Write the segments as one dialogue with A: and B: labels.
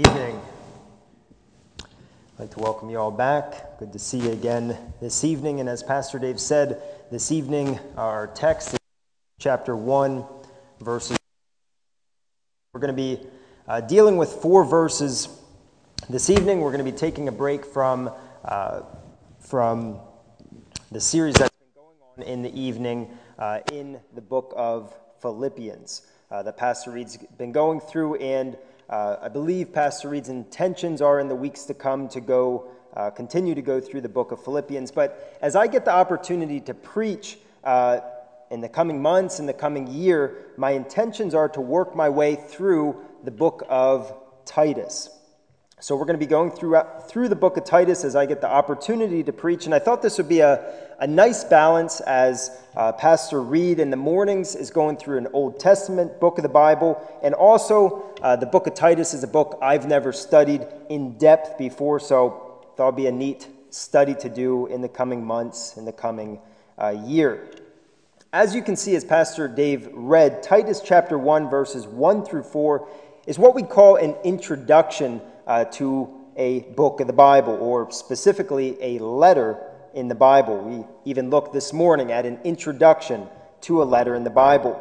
A: evening. I'd like to welcome you all back. Good to see you again this evening. And as Pastor Dave said, this evening our text is chapter 1, verses. We're going to be uh, dealing with four verses this evening. We're going to be taking a break from, uh, from the series that's been going on in the evening uh, in the book of Philippians uh, that Pastor Reed's been going through and uh, I believe Pastor Reed's intentions are in the weeks to come to go uh, continue to go through the book of Philippians. But as I get the opportunity to preach uh, in the coming months, in the coming year, my intentions are to work my way through the book of Titus. So we're going to be going through, through the book of Titus as I get the opportunity to preach. And I thought this would be a, a nice balance as uh, Pastor Reed in the mornings is going through an Old Testament book of the Bible. And also, uh, the book of Titus is a book I've never studied in depth before. So that will be a neat study to do in the coming months, in the coming uh, year. As you can see, as Pastor Dave read, Titus chapter 1, verses 1 through 4 is what we call an introduction uh, to a book of the Bible, or specifically a letter in the Bible. We even looked this morning at an introduction to a letter in the Bible.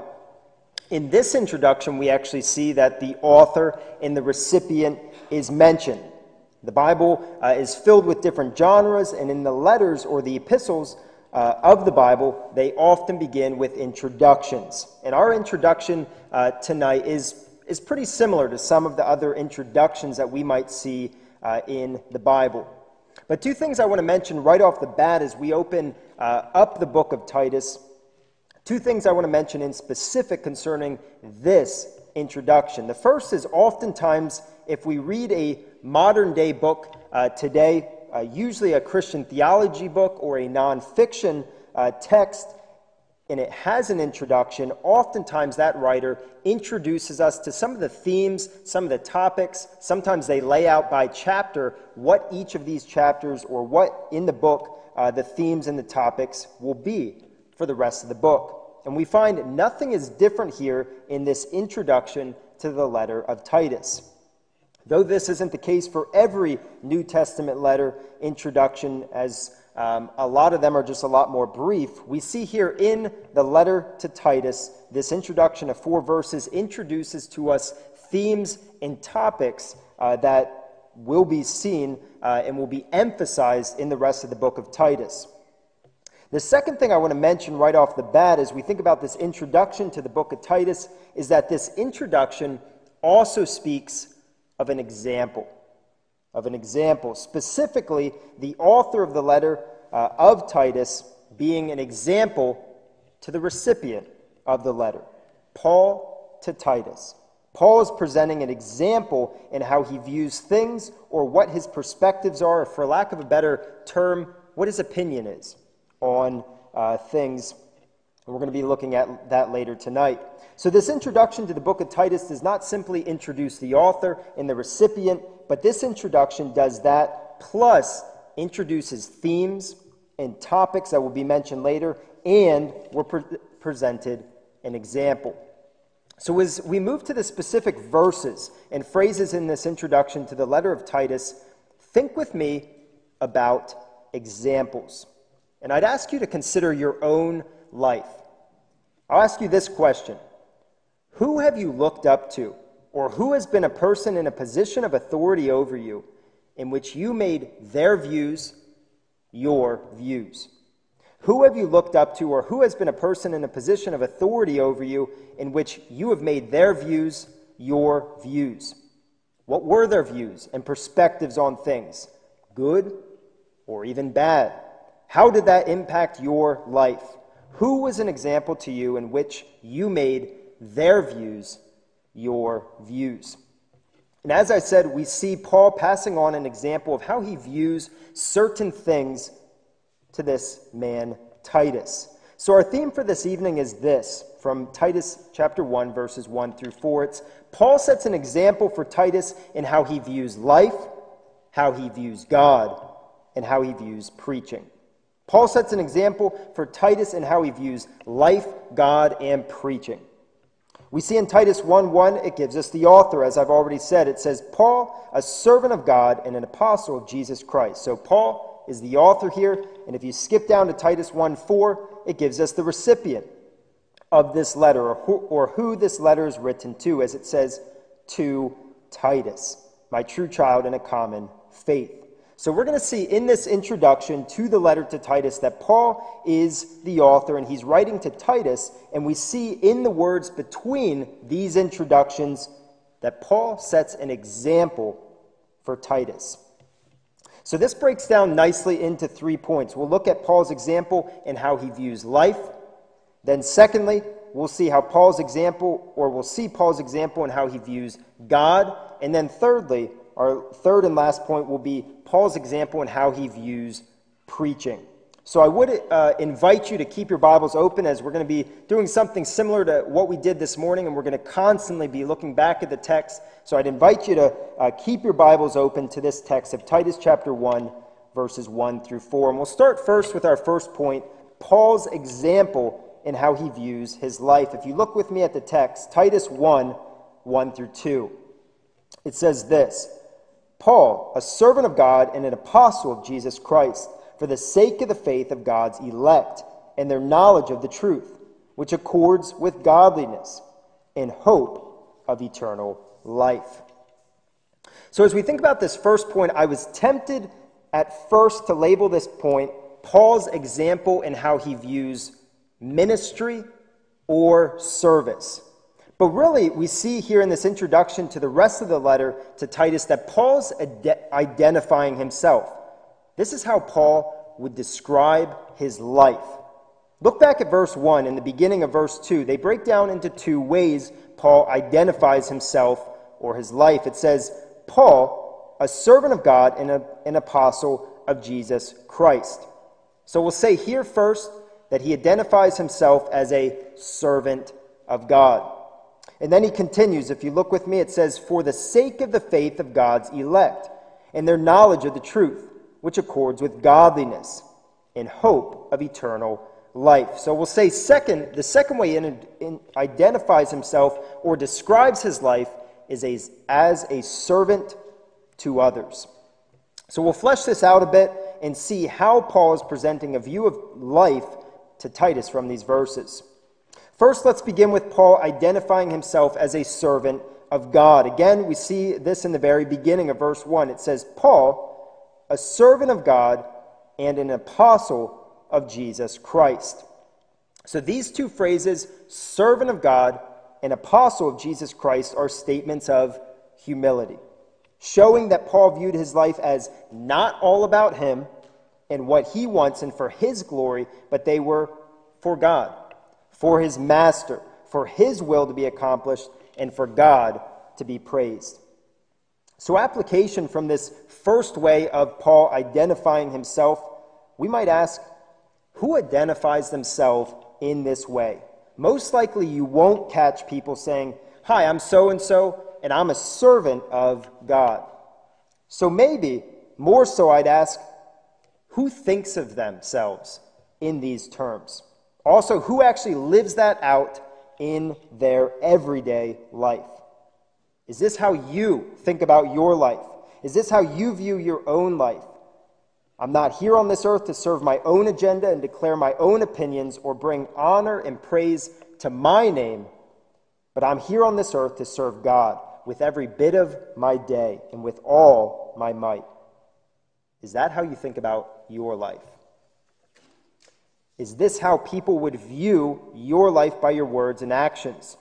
A: In this introduction, we actually see that the author and the recipient is mentioned. The Bible uh, is filled with different genres, and in the letters or the epistles uh, of the Bible, they often begin with introductions. And our introduction uh, tonight is is pretty similar to some of the other introductions that we might see uh, in the Bible. But two things I want to mention right off the bat as we open uh, up the book of Titus. Two things I want to mention in specific concerning this introduction. The first is oftentimes, if we read a modern day book uh, today, uh, usually a Christian theology book or a nonfiction uh, text, and it has an introduction, oftentimes that writer introduces us to some of the themes, some of the topics. Sometimes they lay out by chapter what each of these chapters or what in the book uh, the themes and the topics will be for the rest of the book. And we find nothing is different here in this introduction to the letter of Titus. Though this isn't the case for every New Testament letter introduction, as um, a lot of them are just a lot more brief. We see here in the letter to Titus, this introduction of four verses introduces to us themes and topics uh, that will be seen uh, and will be emphasized in the rest of the book of Titus. The second thing I want to mention right off the bat as we think about this introduction to the book of Titus is that this introduction also speaks of an example of an example, specifically the author of the letter uh, of Titus being an example to the recipient of the letter. Paul to Titus. Paul is presenting an example in how he views things or what his perspectives are, or for lack of a better term, what his opinion is on uh, things. And we're going to be looking at that later tonight. So, this introduction to the book of Titus does not simply introduce the author and the recipient, but this introduction does that, plus introduces themes and topics that will be mentioned later, and we're pre- presented an example. So, as we move to the specific verses and phrases in this introduction to the letter of Titus, think with me about examples. And I'd ask you to consider your own life. I'll ask you this question Who have you looked up to? Or who has been a person in a position of authority over you in which you made their views your views? Who have you looked up to, or who has been a person in a position of authority over you in which you have made their views your views? What were their views and perspectives on things, good or even bad? How did that impact your life? Who was an example to you in which you made their views your views. And as I said, we see Paul passing on an example of how he views certain things to this man, Titus. So, our theme for this evening is this from Titus chapter 1, verses 1 through 4. It's Paul sets an example for Titus in how he views life, how he views God, and how he views preaching. Paul sets an example for Titus in how he views life, God, and preaching. We see in Titus 1 1, it gives us the author, as I've already said. It says, Paul, a servant of God and an apostle of Jesus Christ. So Paul is the author here. And if you skip down to Titus 1 4, it gives us the recipient of this letter, or who, or who this letter is written to, as it says, to Titus, my true child in a common faith. So we're going to see in this introduction to the letter to Titus that Paul is the author and he's writing to Titus, and we see in the words between these introductions that Paul sets an example for Titus. So this breaks down nicely into three points. We'll look at Paul's example and how he views life. Then, secondly, we'll see how Paul's example, or we'll see Paul's example and how he views God. And then, thirdly, our third and last point will be Paul's example and how he views preaching. So I would uh, invite you to keep your Bibles open as we're going to be doing something similar to what we did this morning, and we're going to constantly be looking back at the text. So I'd invite you to uh, keep your Bibles open to this text of Titus chapter 1, verses 1 through 4. And we'll start first with our first point Paul's example in how he views his life. If you look with me at the text, Titus 1, 1 through 2, it says this Paul, a servant of God and an apostle of Jesus Christ for the sake of the faith of God's elect and their knowledge of the truth, which accords with godliness and hope of eternal life. So, as we think about this first point, I was tempted at first to label this point Paul's example in how he views ministry or service. But really, we see here in this introduction to the rest of the letter to Titus that Paul's ad- identifying himself. This is how Paul would describe his life. Look back at verse 1 and the beginning of verse 2. They break down into two ways Paul identifies himself or his life. It says, Paul, a servant of God and a, an apostle of Jesus Christ. So we'll say here first that he identifies himself as a servant of God. And then he continues, if you look with me, it says, For the sake of the faith of God's elect and their knowledge of the truth which accords with godliness and hope of eternal life. So we'll say second, the second way in, in identifies himself or describes his life is a, as a servant to others. So we'll flesh this out a bit and see how Paul is presenting a view of life to Titus from these verses. First, let's begin with Paul identifying himself as a servant of God. Again, we see this in the very beginning of verse 1. It says, Paul, a servant of God and an apostle of Jesus Christ. So these two phrases, servant of God and apostle of Jesus Christ, are statements of humility, showing that Paul viewed his life as not all about him and what he wants and for his glory, but they were for God, for his master, for his will to be accomplished, and for God to be praised. So, application from this first way of Paul identifying himself, we might ask who identifies themselves in this way? Most likely, you won't catch people saying, Hi, I'm so and so, and I'm a servant of God. So, maybe more so, I'd ask who thinks of themselves in these terms? Also, who actually lives that out in their everyday life? Is this how you think about your life? Is this how you view your own life? I'm not here on this earth to serve my own agenda and declare my own opinions or bring honor and praise to my name, but I'm here on this earth to serve God with every bit of my day and with all my might. Is that how you think about your life? Is this how people would view your life by your words and actions?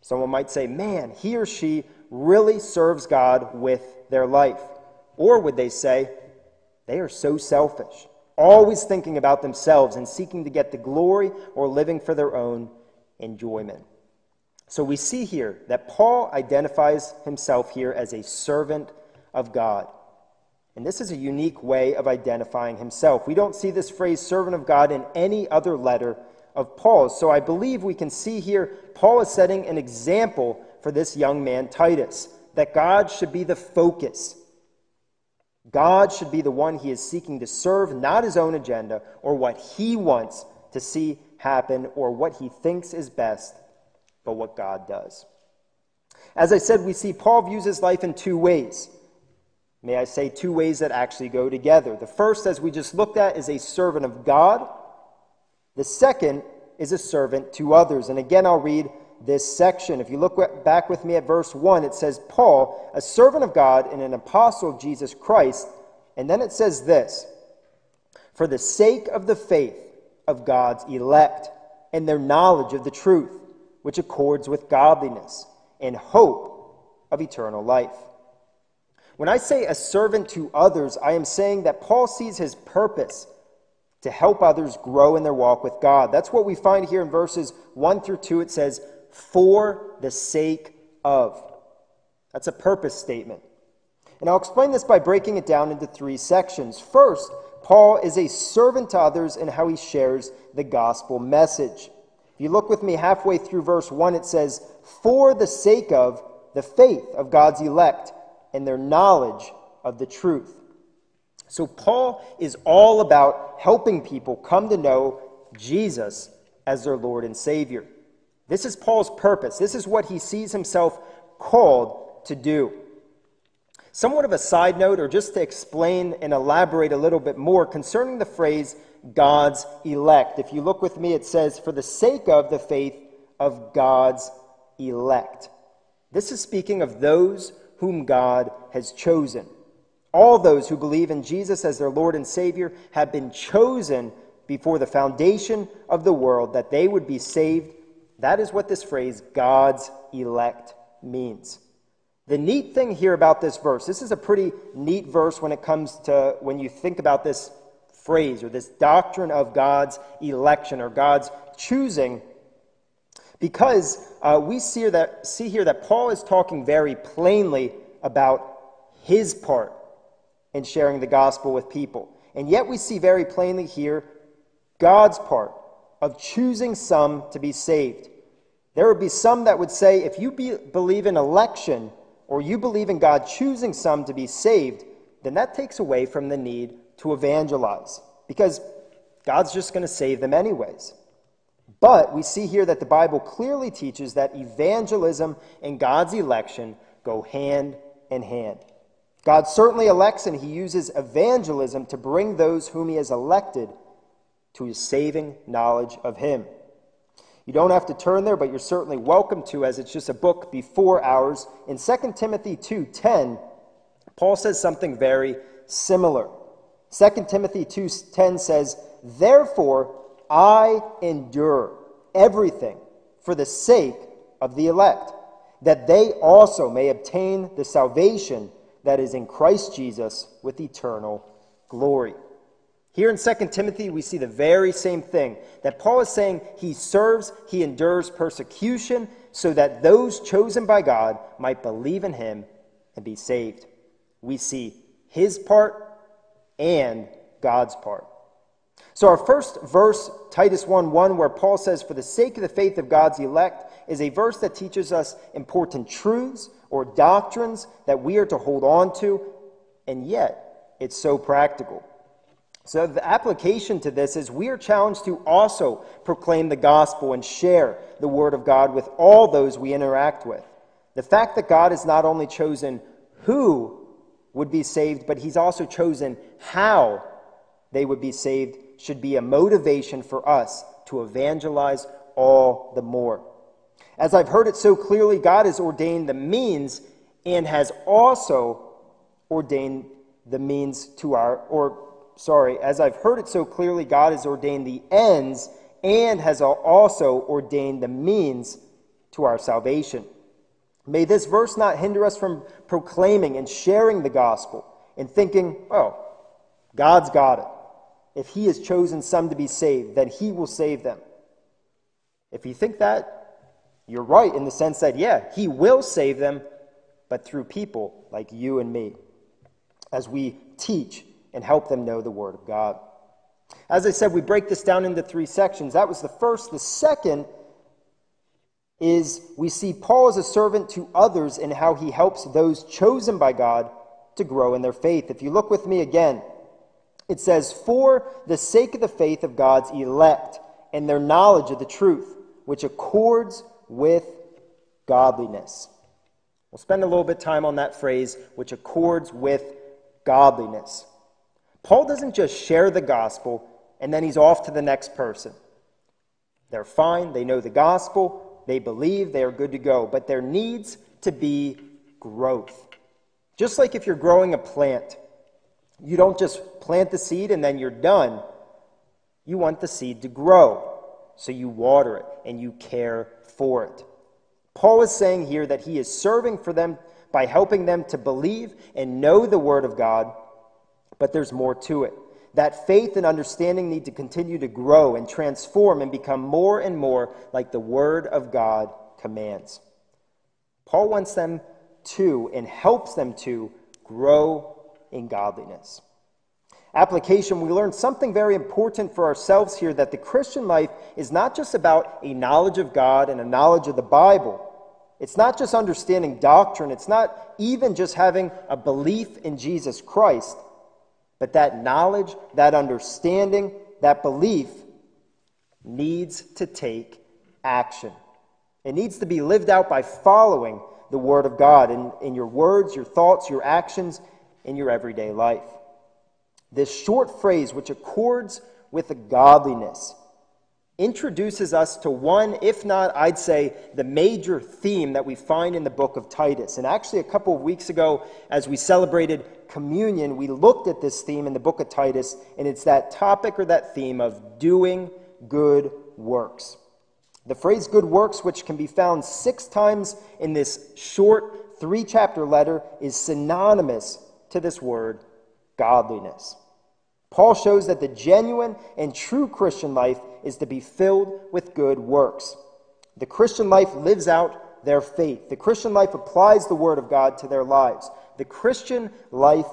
A: Someone might say, man, he or she really serves God with their life. Or would they say, they are so selfish, always thinking about themselves and seeking to get the glory or living for their own enjoyment? So we see here that Paul identifies himself here as a servant of God. And this is a unique way of identifying himself. We don't see this phrase servant of God in any other letter of Paul's. So I believe we can see here Paul is setting an example for this young man, Titus, that God should be the focus. God should be the one he is seeking to serve, not his own agenda or what he wants to see happen or what he thinks is best but what God does. As I said, we see Paul views his life in two ways. May I say, two ways that actually go together. The first, as we just looked at, is a servant of God. The second is a servant to others. And again, I'll read this section. If you look back with me at verse 1, it says, Paul, a servant of God and an apostle of Jesus Christ. And then it says this For the sake of the faith of God's elect and their knowledge of the truth, which accords with godliness and hope of eternal life. When I say a servant to others, I am saying that Paul sees his purpose to help others grow in their walk with God. That's what we find here in verses 1 through 2. It says, for the sake of. That's a purpose statement. And I'll explain this by breaking it down into three sections. First, Paul is a servant to others in how he shares the gospel message. If you look with me halfway through verse 1, it says, For the sake of the faith of God's elect and their knowledge of the truth. So, Paul is all about helping people come to know Jesus as their Lord and Savior. This is Paul's purpose. This is what he sees himself called to do. Somewhat of a side note, or just to explain and elaborate a little bit more concerning the phrase God's elect. If you look with me, it says, for the sake of the faith of God's elect. This is speaking of those whom God has chosen. All those who believe in Jesus as their Lord and Savior have been chosen before the foundation of the world that they would be saved that is what this phrase, God's elect, means. The neat thing here about this verse, this is a pretty neat verse when it comes to when you think about this phrase or this doctrine of God's election or God's choosing, because uh, we see, that, see here that Paul is talking very plainly about his part in sharing the gospel with people. And yet we see very plainly here God's part of choosing some to be saved. There would be some that would say if you be, believe in election or you believe in God choosing some to be saved, then that takes away from the need to evangelize because God's just going to save them anyways. But we see here that the Bible clearly teaches that evangelism and God's election go hand in hand. God certainly elects and he uses evangelism to bring those whom he has elected to his saving knowledge of him. You don't have to turn there, but you're certainly welcome to as it's just a book before ours. In 2 Timothy 2:10, Paul says something very similar. 2 Timothy 2:10 says, "Therefore I endure everything for the sake of the elect, that they also may obtain the salvation that is in Christ Jesus with eternal glory." Here in 2 Timothy, we see the very same thing that Paul is saying he serves, he endures persecution so that those chosen by God might believe in him and be saved. We see his part and God's part. So, our first verse, Titus 1 1, where Paul says, For the sake of the faith of God's elect, is a verse that teaches us important truths or doctrines that we are to hold on to, and yet it's so practical. So, the application to this is we are challenged to also proclaim the gospel and share the word of God with all those we interact with. The fact that God has not only chosen who would be saved, but He's also chosen how they would be saved should be a motivation for us to evangelize all the more. As I've heard it so clearly, God has ordained the means and has also ordained the means to our, or sorry, as I've heard it so clearly, God has ordained the ends and has also ordained the means to our salvation. May this verse not hinder us from proclaiming and sharing the gospel and thinking, oh, God's got it. If He has chosen some to be saved, then He will save them. If you think that, you're right in the sense that, yeah, He will save them, but through people like you and me. As we teach and help them know the Word of God. As I said, we break this down into three sections. That was the first. The second is we see Paul as a servant to others and how he helps those chosen by God to grow in their faith. If you look with me again, it says, For the sake of the faith of God's elect and their knowledge of the truth, which accords with godliness. We'll spend a little bit of time on that phrase, which accords with godliness. Paul doesn't just share the gospel and then he's off to the next person. They're fine, they know the gospel, they believe, they are good to go, but there needs to be growth. Just like if you're growing a plant, you don't just plant the seed and then you're done. You want the seed to grow. So you water it and you care for it. Paul is saying here that he is serving for them by helping them to believe and know the Word of God, but there's more to it. That faith and understanding need to continue to grow and transform and become more and more like the Word of God commands. Paul wants them to and helps them to grow in godliness. Application, we learn something very important for ourselves here that the Christian life is not just about a knowledge of God and a knowledge of the Bible. It's not just understanding doctrine, it's not even just having a belief in Jesus Christ, but that knowledge, that understanding, that belief needs to take action. It needs to be lived out by following the Word of God in, in your words, your thoughts, your actions, in your everyday life. This short phrase, which accords with the godliness, introduces us to one, if not, I'd say, the major theme that we find in the book of Titus. And actually, a couple of weeks ago, as we celebrated communion, we looked at this theme in the book of Titus, and it's that topic or that theme of doing good works. The phrase good works, which can be found six times in this short three chapter letter, is synonymous to this word, godliness. Paul shows that the genuine and true Christian life is to be filled with good works. The Christian life lives out their faith. The Christian life applies the Word of God to their lives. The Christian life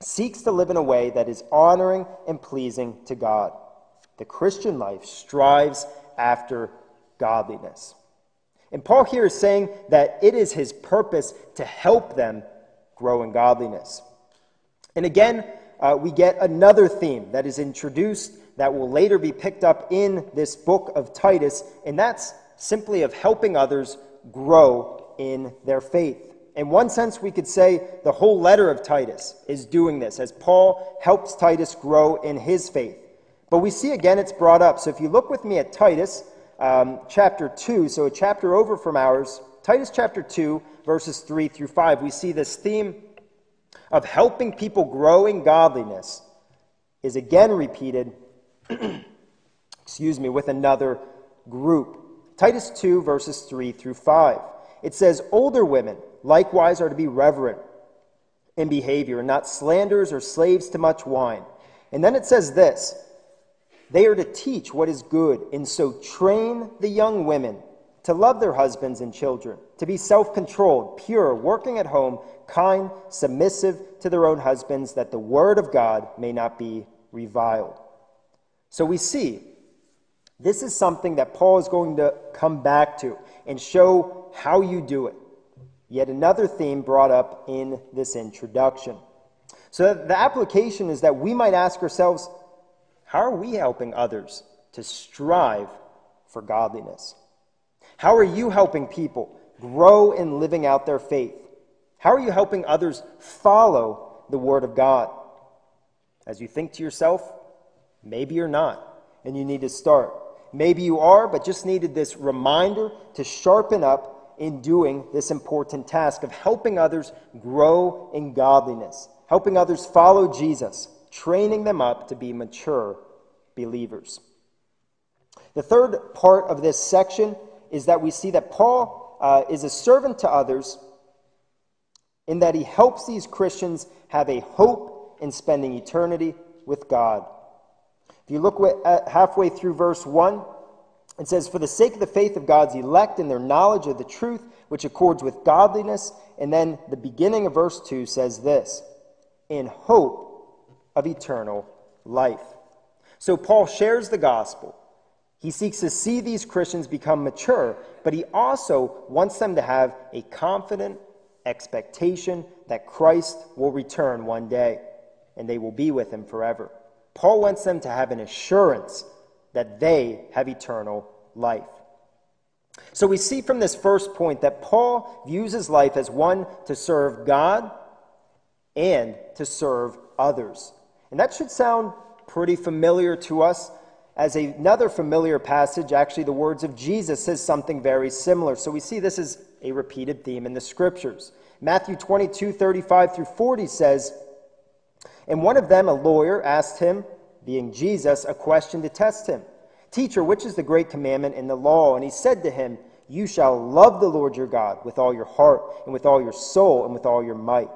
A: seeks to live in a way that is honoring and pleasing to God. The Christian life strives after godliness. And Paul here is saying that it is his purpose to help them grow in godliness. And again, uh, we get another theme that is introduced that will later be picked up in this book of Titus, and that's simply of helping others grow in their faith. In one sense, we could say the whole letter of Titus is doing this as Paul helps Titus grow in his faith. But we see again it's brought up. So if you look with me at Titus um, chapter 2, so a chapter over from ours, Titus chapter 2, verses 3 through 5, we see this theme of helping people grow in godliness is again repeated, excuse me, with another group. Titus 2, verses 3 through 5. It says, Older women likewise are to be reverent in behavior, and not slanderers or slaves to much wine. And then it says this They are to teach what is good, and so train the young women to love their husbands and children, to be self controlled, pure, working at home, kind, submissive to their own husbands, that the word of God may not be reviled. So we see this is something that Paul is going to come back to and show how you do it. Yet another theme brought up in this introduction. So the application is that we might ask ourselves how are we helping others to strive for godliness? How are you helping people grow in living out their faith? How are you helping others follow the Word of God? As you think to yourself, maybe you're not, and you need to start. Maybe you are, but just needed this reminder to sharpen up in doing this important task of helping others grow in godliness, helping others follow Jesus, training them up to be mature believers. The third part of this section is that we see that Paul uh, is a servant to others in that he helps these Christians have a hope in spending eternity with God. If you look halfway through verse 1, it says, For the sake of the faith of God's elect and their knowledge of the truth, which accords with godliness. And then the beginning of verse 2 says this In hope of eternal life. So Paul shares the gospel. He seeks to see these Christians become mature, but he also wants them to have a confident expectation that Christ will return one day and they will be with him forever. Paul wants them to have an assurance that they have eternal life. So we see from this first point that Paul views his life as one to serve God and to serve others. And that should sound pretty familiar to us. As another familiar passage, actually, the words of Jesus says something very similar. So we see this is a repeated theme in the scriptures. Matthew 22, 35 through 40 says, And one of them, a lawyer, asked him, being Jesus, a question to test him Teacher, which is the great commandment in the law? And he said to him, You shall love the Lord your God with all your heart, and with all your soul, and with all your might.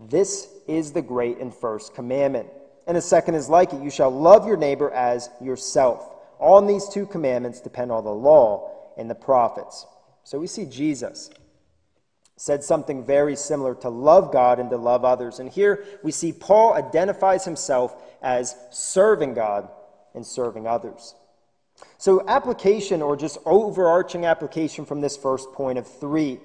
A: This is the great and first commandment. And a second is like it you shall love your neighbor as yourself. On these two commandments depend all the law and the prophets. So we see Jesus said something very similar to love God and to love others. And here we see Paul identifies himself as serving God and serving others. So, application or just overarching application from this first point of three,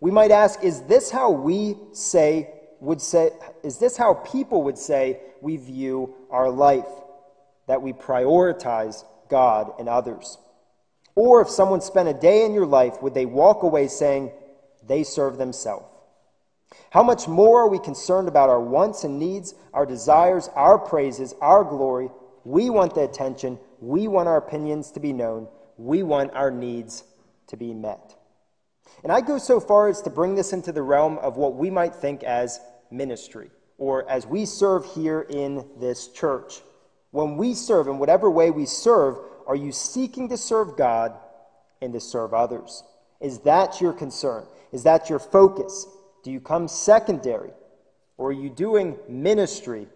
A: we might ask is this how we say, would say, is this how people would say we view our life? That we prioritize God and others? Or if someone spent a day in your life, would they walk away saying they serve themselves? How much more are we concerned about our wants and needs, our desires, our praises, our glory? We want the attention. We want our opinions to be known. We want our needs to be met. And I go so far as to bring this into the realm of what we might think as ministry, or as we serve here in this church. When we serve, in whatever way we serve, are you seeking to serve God and to serve others? Is that your concern? Is that your focus? Do you come secondary? Or are you doing ministry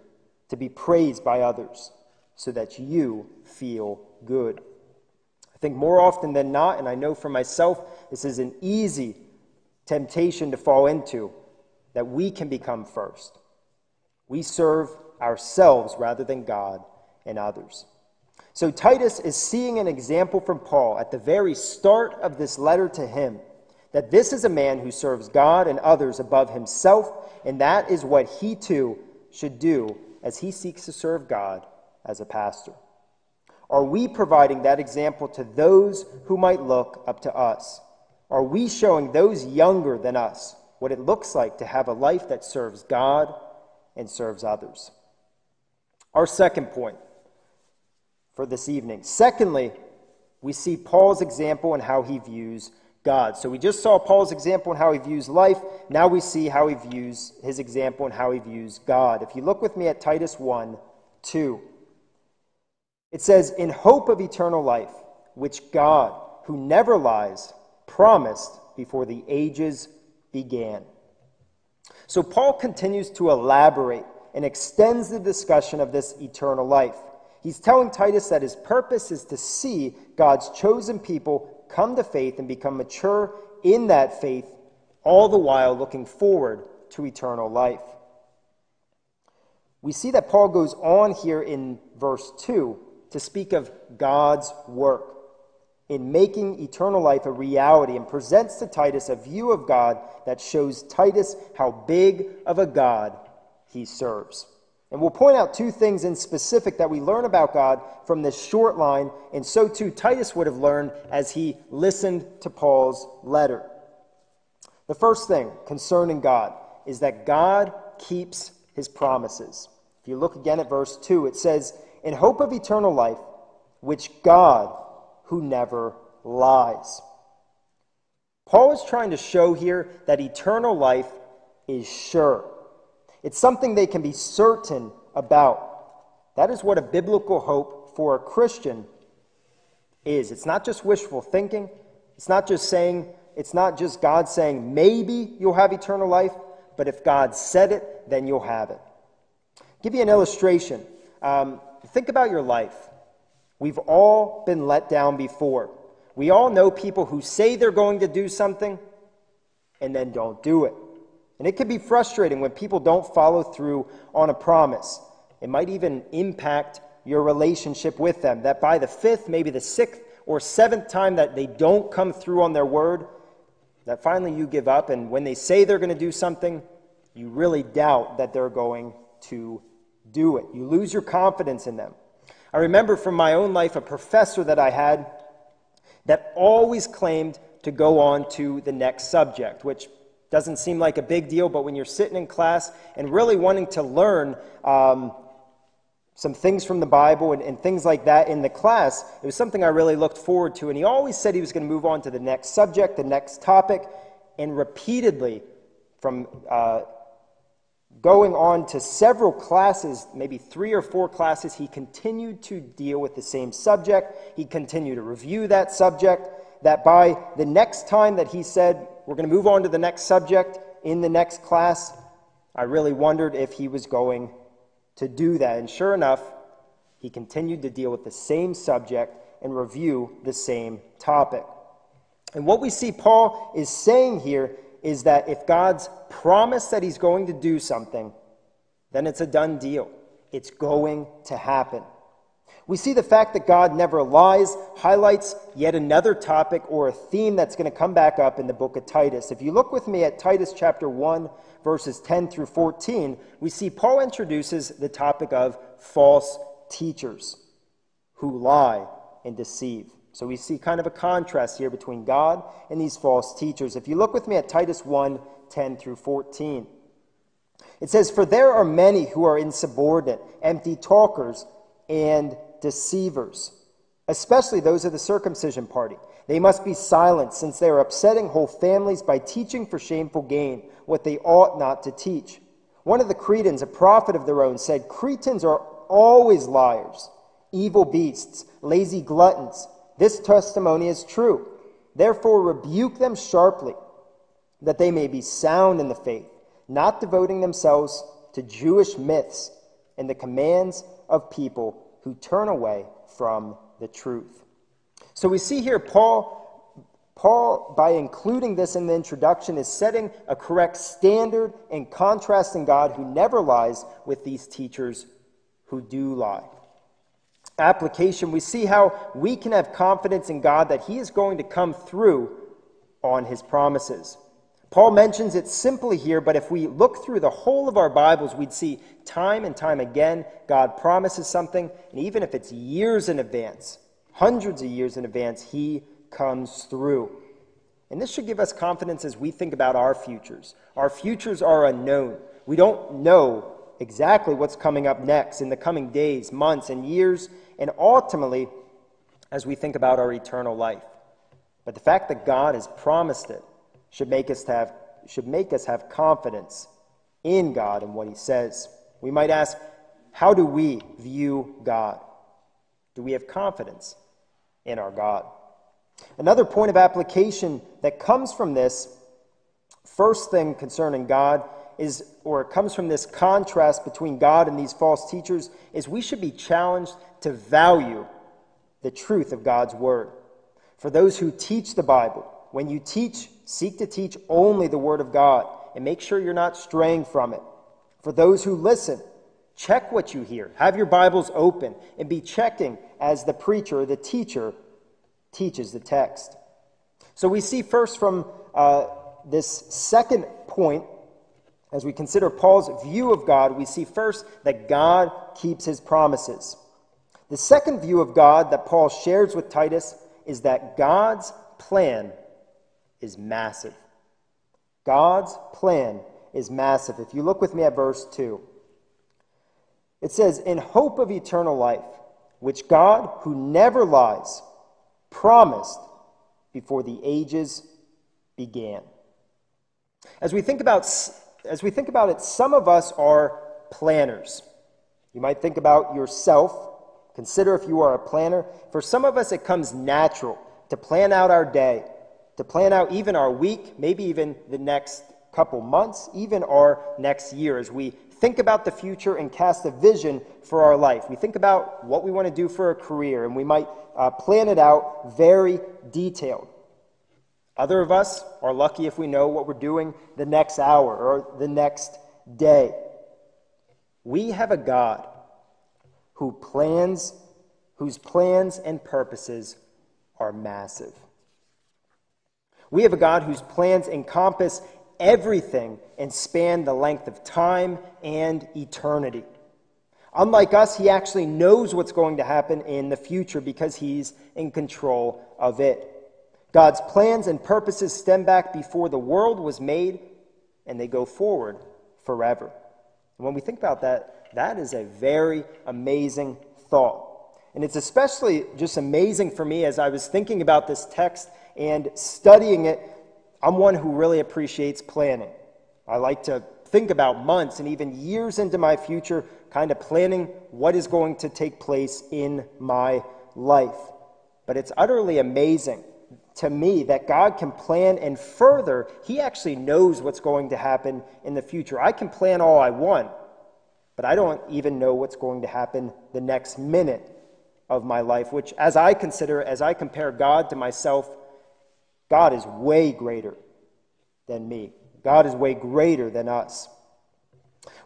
A: to be praised by others so that you feel good? Think more often than not, and I know for myself, this is an easy temptation to fall into, that we can become first. We serve ourselves rather than God and others. So Titus is seeing an example from Paul at the very start of this letter to him that this is a man who serves God and others above himself, and that is what he too should do as he seeks to serve God as a pastor. Are we providing that example to those who might look up to us? Are we showing those younger than us what it looks like to have a life that serves God and serves others? Our second point for this evening. Secondly, we see Paul's example and how he views God. So we just saw Paul's example and how he views life. Now we see how he views his example and how he views God. If you look with me at Titus 1 2, it says, In hope of eternal life, which God, who never lies, promised before the ages began. So Paul continues to elaborate and extends the discussion of this eternal life. He's telling Titus that his purpose is to see God's chosen people come to faith and become mature in that faith, all the while looking forward to eternal life. We see that Paul goes on here in verse 2 to speak of God's work in making eternal life a reality and presents to Titus a view of God that shows Titus how big of a God he serves. And we'll point out two things in specific that we learn about God from this short line, and so too Titus would have learned as he listened to Paul's letter. The first thing concerning God is that God keeps his promises. If you look again at verse 2, it says, In hope of eternal life, which God, who never lies. Paul is trying to show here that eternal life is sure. It's something they can be certain about. That is what a biblical hope for a Christian is. It's not just wishful thinking. It's not just saying, it's not just God saying, maybe you'll have eternal life, but if God said it, then you'll have it. I'll give you an illustration. Um, think about your life. We've all been let down before. We all know people who say they're going to do something and then don't do it. And it can be frustrating when people don't follow through on a promise. It might even impact your relationship with them. That by the fifth, maybe the sixth or seventh time that they don't come through on their word, that finally you give up. And when they say they're going to do something, you really doubt that they're going to do it. You lose your confidence in them. I remember from my own life a professor that I had. that always claimed to go on to the next subject, which doesn't seem like a big deal, but when you're sitting in class and really wanting to learn um, some things from the Bible and, and, things like that in the class, it was something I really looked forward to. And he always said he was going to move on to the next subject, the next topic, and repeatedly, from uh, going on to several classes, maybe three or four classes, he continued to deal with the same subject. He continued to review that subject. That by the next time that he said, We're going to move on to the next subject in the next class, I really wondered if he was going to do that. And sure enough, he continued to deal with the same subject and review the same topic. And what we see Paul is saying here is that if God's promised that he's going to do something, then it's a done deal. It's going to happen. We see the fact that God never lies highlights yet another topic or a theme that's going to come back up in the book of Titus. If you look with me at Titus chapter 1, verses 10 through 14, we see Paul introduces the topic of false teachers who lie and deceive. So we see kind of a contrast here between God and these false teachers. If you look with me at Titus 1 10 through 14, it says, For there are many who are insubordinate, empty talkers, and deceivers, especially those of the circumcision party. They must be silent, since they are upsetting whole families by teaching for shameful gain what they ought not to teach. One of the Cretans, a prophet of their own, said, Cretans are always liars, evil beasts, lazy gluttons this testimony is true. Therefore, rebuke them sharply, that they may be sound in the faith, not devoting themselves to Jewish myths and the commands of people who turn away from the truth. So we see here Paul Paul, by including this in the introduction, is setting a correct standard and contrasting God who never lies with these teachers who do lie application, we see how we can have confidence in God that He is going to come through on His promises. Paul mentions it simply here, but if we look through the whole of our Bibles, we'd see time and time again God promises something, and even if it's years in advance, hundreds of years in advance, He comes through. And this should give us confidence as we think about our futures. Our futures are unknown. We don't know exactly what's coming up next in the coming days, months, and years, and ultimately as we think about our eternal life. But the fact that God has promised it should make us have, should make us have confidence in God and what He says. We might ask, how do we view God? Do we have confidence in our God? Another point of application that comes from this first thing concerning God is, or it comes from this contrast between God and these false teachers, is we should be challenged to value the truth of God's word. For those who teach the Bible, when you teach, seek to teach only the word of God and make sure you're not straying from it. For those who listen, check what you hear. Have your Bibles open and be checking as the preacher or the teacher teaches the text. So we see first from uh, this second point as we consider Paul's view of God, we see first that God keeps his promises. The second view of God that Paul shares with Titus is that God's plan is massive. God's plan is massive. If you look with me at verse 2, it says, In hope of eternal life, which God, who never lies, promised before the ages began. As we think about as we think about it, some of us are planners. You might think about yourself. Consider if you are a planner. For some of us, it comes natural to plan out our day, to plan out even our week, maybe even the next couple months, even our next year as we think about the future and cast a vision for our life. We think about what we want to do for a career, and we might uh, plan it out very detailed. Other of us are lucky if we know what we're doing the next hour or the next day. We have a God who plans, whose plans and purposes are massive. We have a God whose plans encompass everything and span the length of time and eternity. Unlike us, he actually knows what's going to happen in the future because he's in control of it. God's plans and purposes stem back before the world was made, and they go forward forever. And when we think about that, that is a very amazing thought. And it's especially just amazing for me as I was thinking about this text and studying it. I'm one who really appreciates planning. I like to think about months and even years into my future, kind of planning what is going to take place in my life. But it's utterly amazing to me that God can plan and further, He actually knows what's going to happen in the future. I can plan all I want, but I don't even know what's going to happen the next minute of my life, which, as I consider, as I compare God to myself, God is way greater than me. God is way greater than us.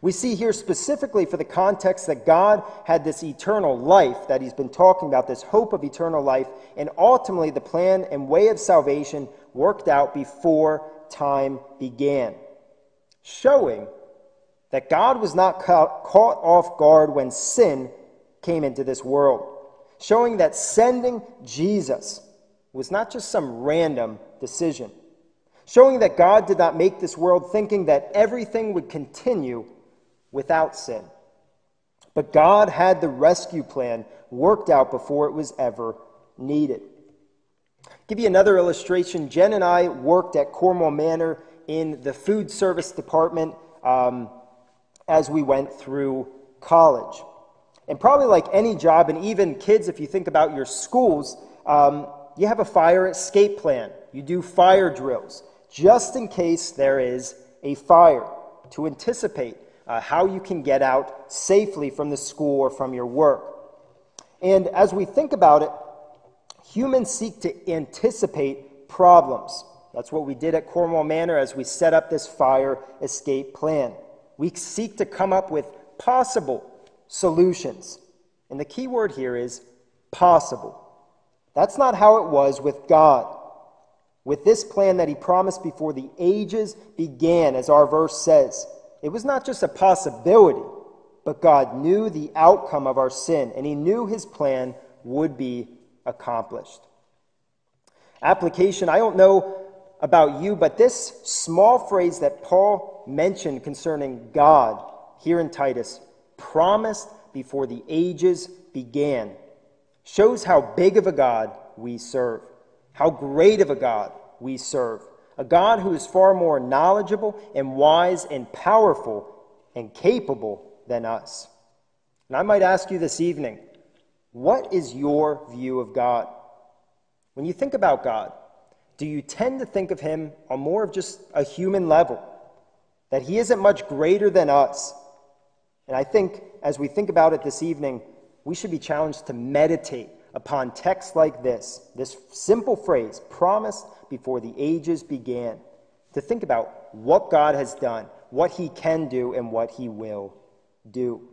A: We see here specifically for the context that God had this eternal life that he's been talking about, this hope of eternal life, and ultimately the plan and way of salvation worked out before time began, showing that God was not caught off guard when sin came into this world showing that sending Jesus was not just some random decision, showing that God did not make this world thinking that everything would continue without sin. But God had the rescue plan worked out before it was ever needed. I'll give you another illustration. Jen and I worked at Cornwall Manor in the food service department um, as we went through college. And probably like any job, and even kids, if you think about your schools, um, you have a fire escape plan. You do fire drills just in case there is a fire to anticipate uh, how you can get out safely from the school or from your work. And as we think about it, humans seek to anticipate problems. That's what we did at Cornwall Manor as we set up this fire escape plan. We seek to come up with possible solutions. And the key word here is possible. That's not how it was with God. With this plan that he promised before the ages began, as our verse says, it was not just a possibility, but God knew the outcome of our sin, and he knew his plan would be accomplished. Application I don't know about you, but this small phrase that Paul mentioned concerning God here in Titus promised before the ages began, shows how big of a God we serve, how great of a God we serve. A God who is far more knowledgeable and wise and powerful and capable than us. And I might ask you this evening what is your view of God? When you think about God, do you tend to think of him on more of just a human level? That he isn't much greater than us, and I think as we think about it this evening, we should be challenged to meditate upon texts like this, this simple phrase, promised before the ages began, to think about what God has done, what he can do, and what he will do.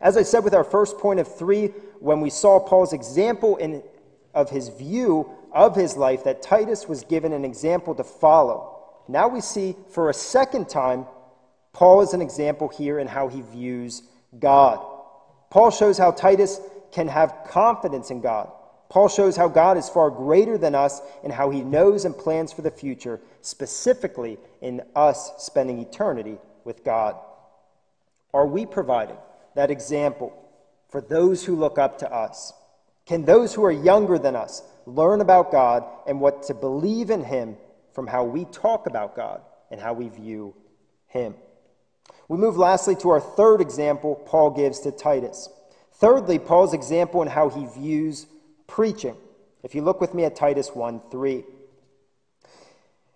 A: As I said with our first point of three, when we saw Paul's example in, of his view of his life, that Titus was given an example to follow. Now we see for a second time Paul is an example here in how he views God. Paul shows how Titus can have confidence in God. Paul shows how God is far greater than us and how he knows and plans for the future, specifically in us spending eternity with God. Are we providing that example for those who look up to us? Can those who are younger than us learn about God and what to believe in him from how we talk about God and how we view him? We move lastly to our third example Paul gives to Titus. Thirdly, Paul's example in how he views preaching. If you look with me at Titus 1 3,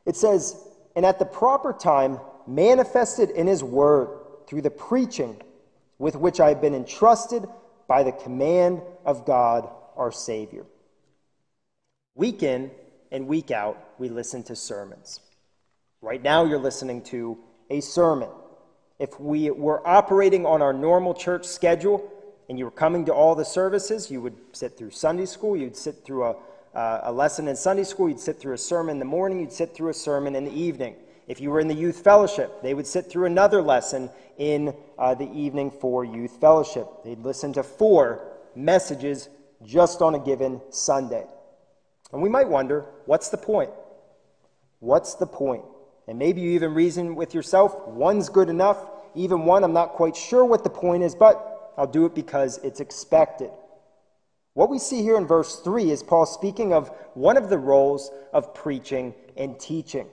A: it says, And at the proper time, manifested in his word through the preaching with which I have been entrusted by the command of God our Savior. Week in and week out, we listen to sermons. Right now, you're listening to a sermon. If we were operating on our normal church schedule and you were coming to all the services, you would sit through Sunday school, you'd sit through a, uh, a lesson in Sunday school, you'd sit through a sermon in the morning, you'd sit through a sermon in the evening. If you were in the youth fellowship, they would sit through another lesson in uh, the evening for youth fellowship. They'd listen to four messages just on a given Sunday. And we might wonder, what's the point? What's the point? And maybe you even reason with yourself, one's good enough. Even one, I'm not quite sure what the point is, but I'll do it because it's expected. What we see here in verse 3 is Paul speaking of one of the roles of preaching and teaching.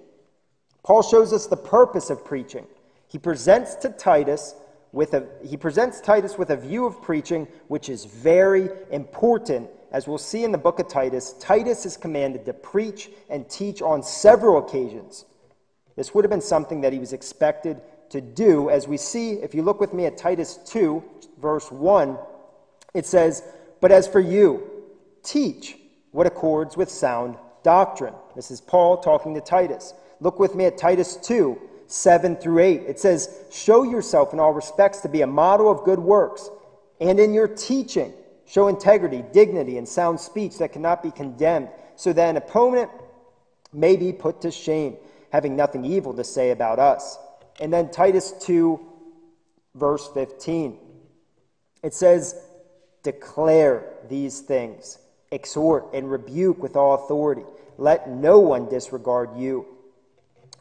A: Paul shows us the purpose of preaching. He presents to Titus with a, he presents Titus with a view of preaching which is very important. As we'll see in the book of Titus, Titus is commanded to preach and teach on several occasions. This would have been something that he was expected to do. As we see, if you look with me at Titus 2, verse 1, it says, But as for you, teach what accords with sound doctrine. This is Paul talking to Titus. Look with me at Titus 2, 7 through 8. It says, Show yourself in all respects to be a model of good works, and in your teaching, show integrity, dignity, and sound speech that cannot be condemned, so that an opponent may be put to shame, having nothing evil to say about us. And then Titus 2, verse 15. It says, Declare these things, exhort and rebuke with all authority. Let no one disregard you.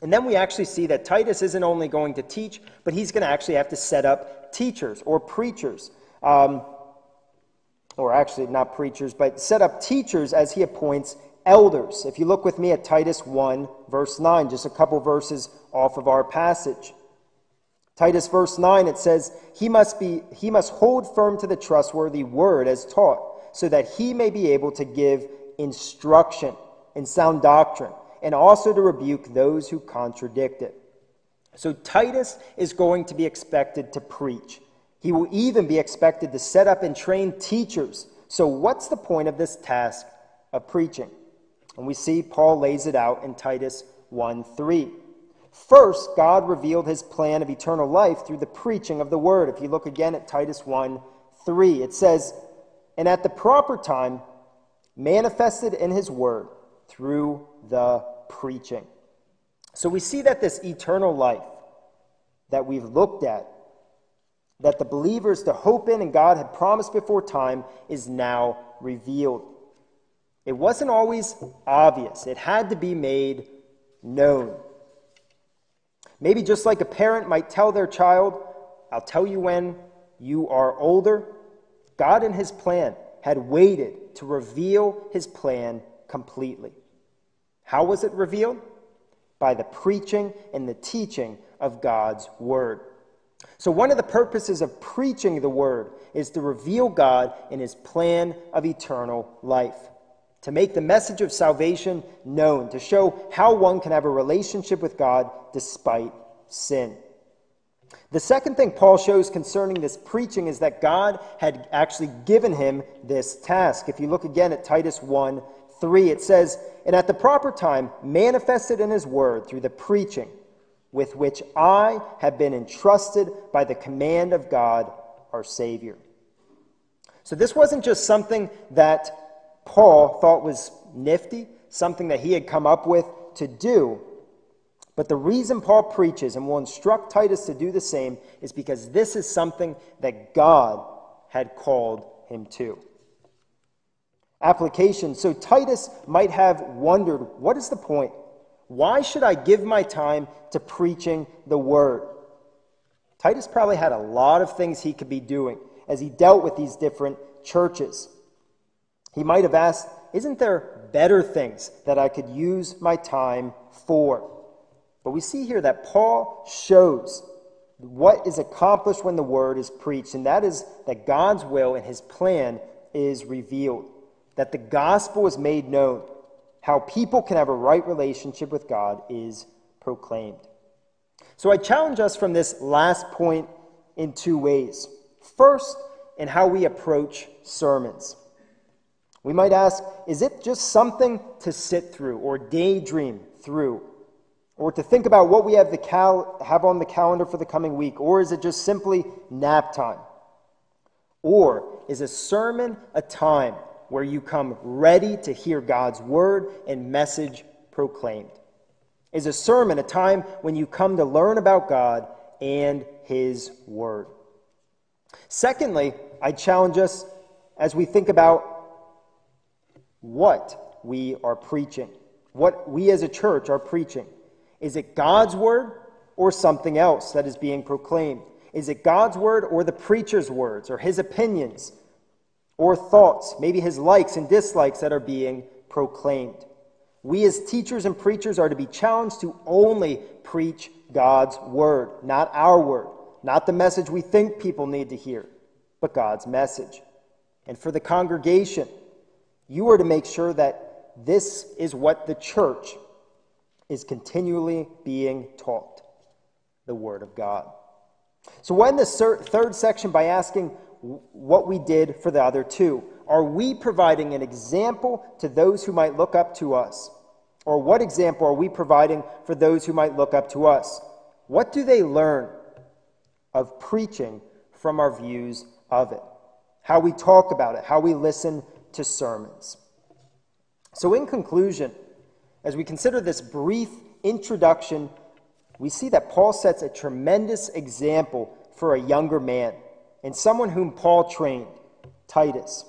A: And then we actually see that Titus isn't only going to teach, but he's going to actually have to set up teachers or preachers. Um, or actually, not preachers, but set up teachers as he appoints elders. If you look with me at Titus 1, verse 9, just a couple verses off of our passage. Titus verse 9 it says he must be he must hold firm to the trustworthy word as taught so that he may be able to give instruction in sound doctrine and also to rebuke those who contradict it. So Titus is going to be expected to preach. He will even be expected to set up and train teachers. So what's the point of this task of preaching? And we see Paul lays it out in Titus 1 3. First, God revealed his plan of eternal life through the preaching of the word. If you look again at Titus 1 3, it says, And at the proper time, manifested in his word through the preaching. So we see that this eternal life that we've looked at, that the believers to hope in and God had promised before time, is now revealed. It wasn't always obvious, it had to be made known. Maybe just like a parent might tell their child, I'll tell you when you are older, God in His plan had waited to reveal His plan completely. How was it revealed? By the preaching and the teaching of God's Word. So, one of the purposes of preaching the Word is to reveal God in His plan of eternal life, to make the message of salvation known, to show how one can have a relationship with God despite sin. The second thing Paul shows concerning this preaching is that God had actually given him this task. If you look again at Titus 1 3, it says, And at the proper time, manifested in his word through the preaching with which I have been entrusted by the command of God our Savior. So this wasn't just something that Paul thought was nifty, something that he had come up with to do. But the reason Paul preaches and will instruct Titus to do the same is because this is something that God had called him to application. So Titus might have wondered what is the point? Why should I give my time to preaching the word? Titus probably had a lot of things he could be doing as he dealt with these different churches. He might have asked, Isn't there better things that I could use my time for? But we see here that Paul shows what is accomplished when the word is preached, and that is that God's will and his plan is revealed that the gospel is made known, how people can have a right relationship with God is proclaimed. So I challenge us from this last point in two ways. First, in how we approach sermons. We might ask, is it just something to sit through or daydream through? Or to think about what we have, the cal- have on the calendar for the coming week? Or is it just simply nap time? Or is a sermon a time where you come ready to hear God's word and message proclaimed. Is a sermon a time when you come to learn about God and his word? Secondly, I challenge us as we think about what we are preaching, what we as a church are preaching. Is it God's word or something else that is being proclaimed? Is it God's word or the preacher's words or his opinions or thoughts, maybe his likes and dislikes that are being proclaimed? We as teachers and preachers are to be challenged to only preach God's word, not our word, not the message we think people need to hear, but God's message. And for the congregation, you are to make sure that this is what the church is continually being taught the Word of God. So, we'll end the third section by asking what we did for the other two. Are we providing an example to those who might look up to us? Or what example are we providing for those who might look up to us? What do they learn of preaching from our views of it? How we talk about it, how we listen to sermons. So, in conclusion, as we consider this brief introduction, we see that Paul sets a tremendous example for a younger man and someone whom Paul trained, Titus.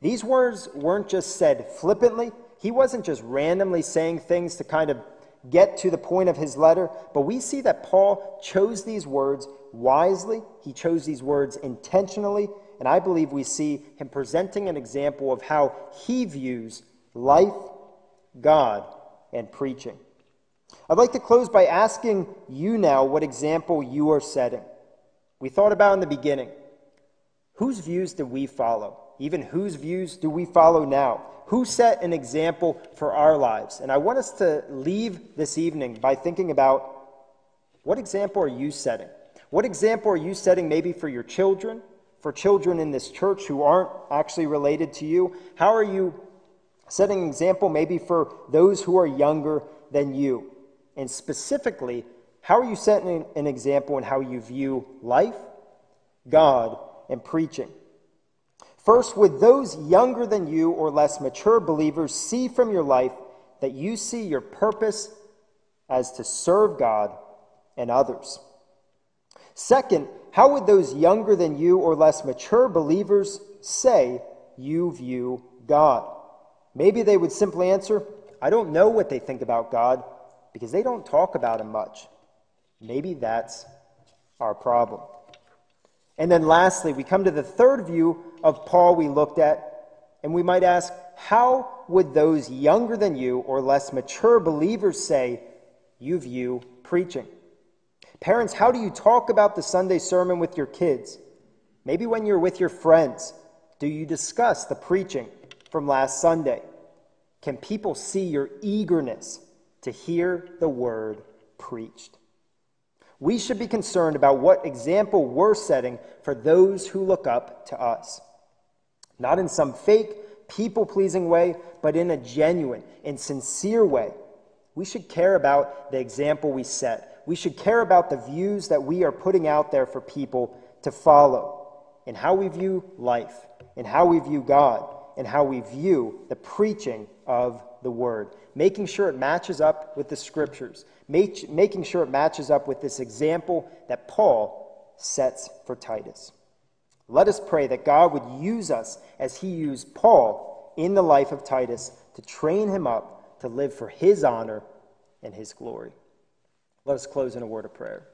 A: These words weren't just said flippantly, he wasn't just randomly saying things to kind of get to the point of his letter, but we see that Paul chose these words wisely, he chose these words intentionally, and I believe we see him presenting an example of how he views life, God, and preaching. I'd like to close by asking you now what example you are setting. We thought about in the beginning whose views do we follow? Even whose views do we follow now? Who set an example for our lives? And I want us to leave this evening by thinking about what example are you setting? What example are you setting maybe for your children, for children in this church who aren't actually related to you? How are you setting an example maybe for those who are younger than you? And specifically, how are you setting an example in how you view life, God, and preaching? First, would those younger than you or less mature believers see from your life that you see your purpose as to serve God and others? Second, how would those younger than you or less mature believers say you view God? Maybe they would simply answer, I don't know what they think about God because they don't talk about Him much. Maybe that's our problem. And then lastly, we come to the third view of Paul we looked at, and we might ask, how would those younger than you or less mature believers say you view preaching? Parents, how do you talk about the Sunday sermon with your kids? Maybe when you're with your friends, do you discuss the preaching from last Sunday? Can people see your eagerness to hear the word preached? We should be concerned about what example we're setting for those who look up to us. Not in some fake, people pleasing way, but in a genuine and sincere way. We should care about the example we set. We should care about the views that we are putting out there for people to follow, and how we view life, and how we view God, and how we view the preaching of the word, making sure it matches up with the scriptures, make, making sure it matches up with this example that Paul sets for Titus. Let us pray that God would use us as he used Paul in the life of Titus to train him up to live for his honor and his glory. Let us close in a word of prayer.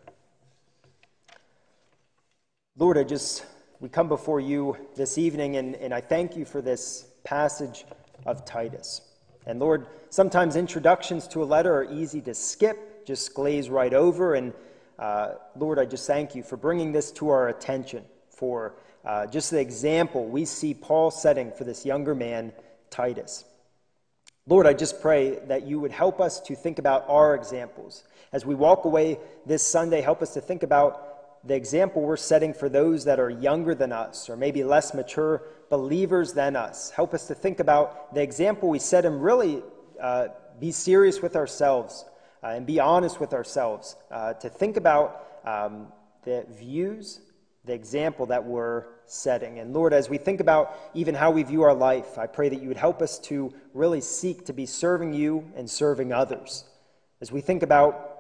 A: Lord, I just, we come before you this evening, and, and I thank you for this passage of Titus. And Lord, sometimes introductions to a letter are easy to skip, just glaze right over. And uh, Lord, I just thank you for bringing this to our attention, for uh, just the example we see Paul setting for this younger man, Titus. Lord, I just pray that you would help us to think about our examples. As we walk away this Sunday, help us to think about the example we're setting for those that are younger than us or maybe less mature believers than us. Help us to think about the example we set and really uh, be serious with ourselves uh, and be honest with ourselves. Uh, to think about um, the views, the example that we're setting. And Lord, as we think about even how we view our life, I pray that you would help us to really seek to be serving you and serving others. As we think about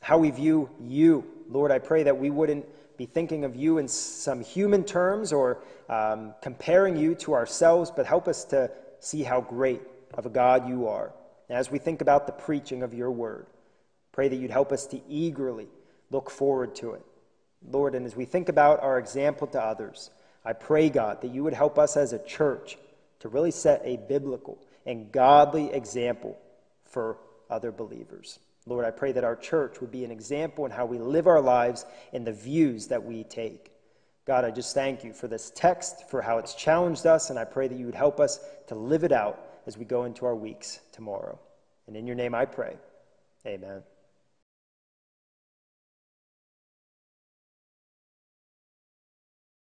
A: how we view you, Lord, I pray that we wouldn't be thinking of you in some human terms or um, comparing you to ourselves, but help us to see how great of a God you are. as we think about the preaching of your word, pray that you'd help us to eagerly look forward to it. Lord, and as we think about our example to others, I pray, God, that you would help us as a church to really set a biblical and godly example for other believers. Lord, I pray that our church would be an example in how we live our lives and the views that we take. God, I just thank you for this text, for how it's challenged us, and I pray that you would help us to live it out as we go into our weeks tomorrow. And in your name I pray. Amen.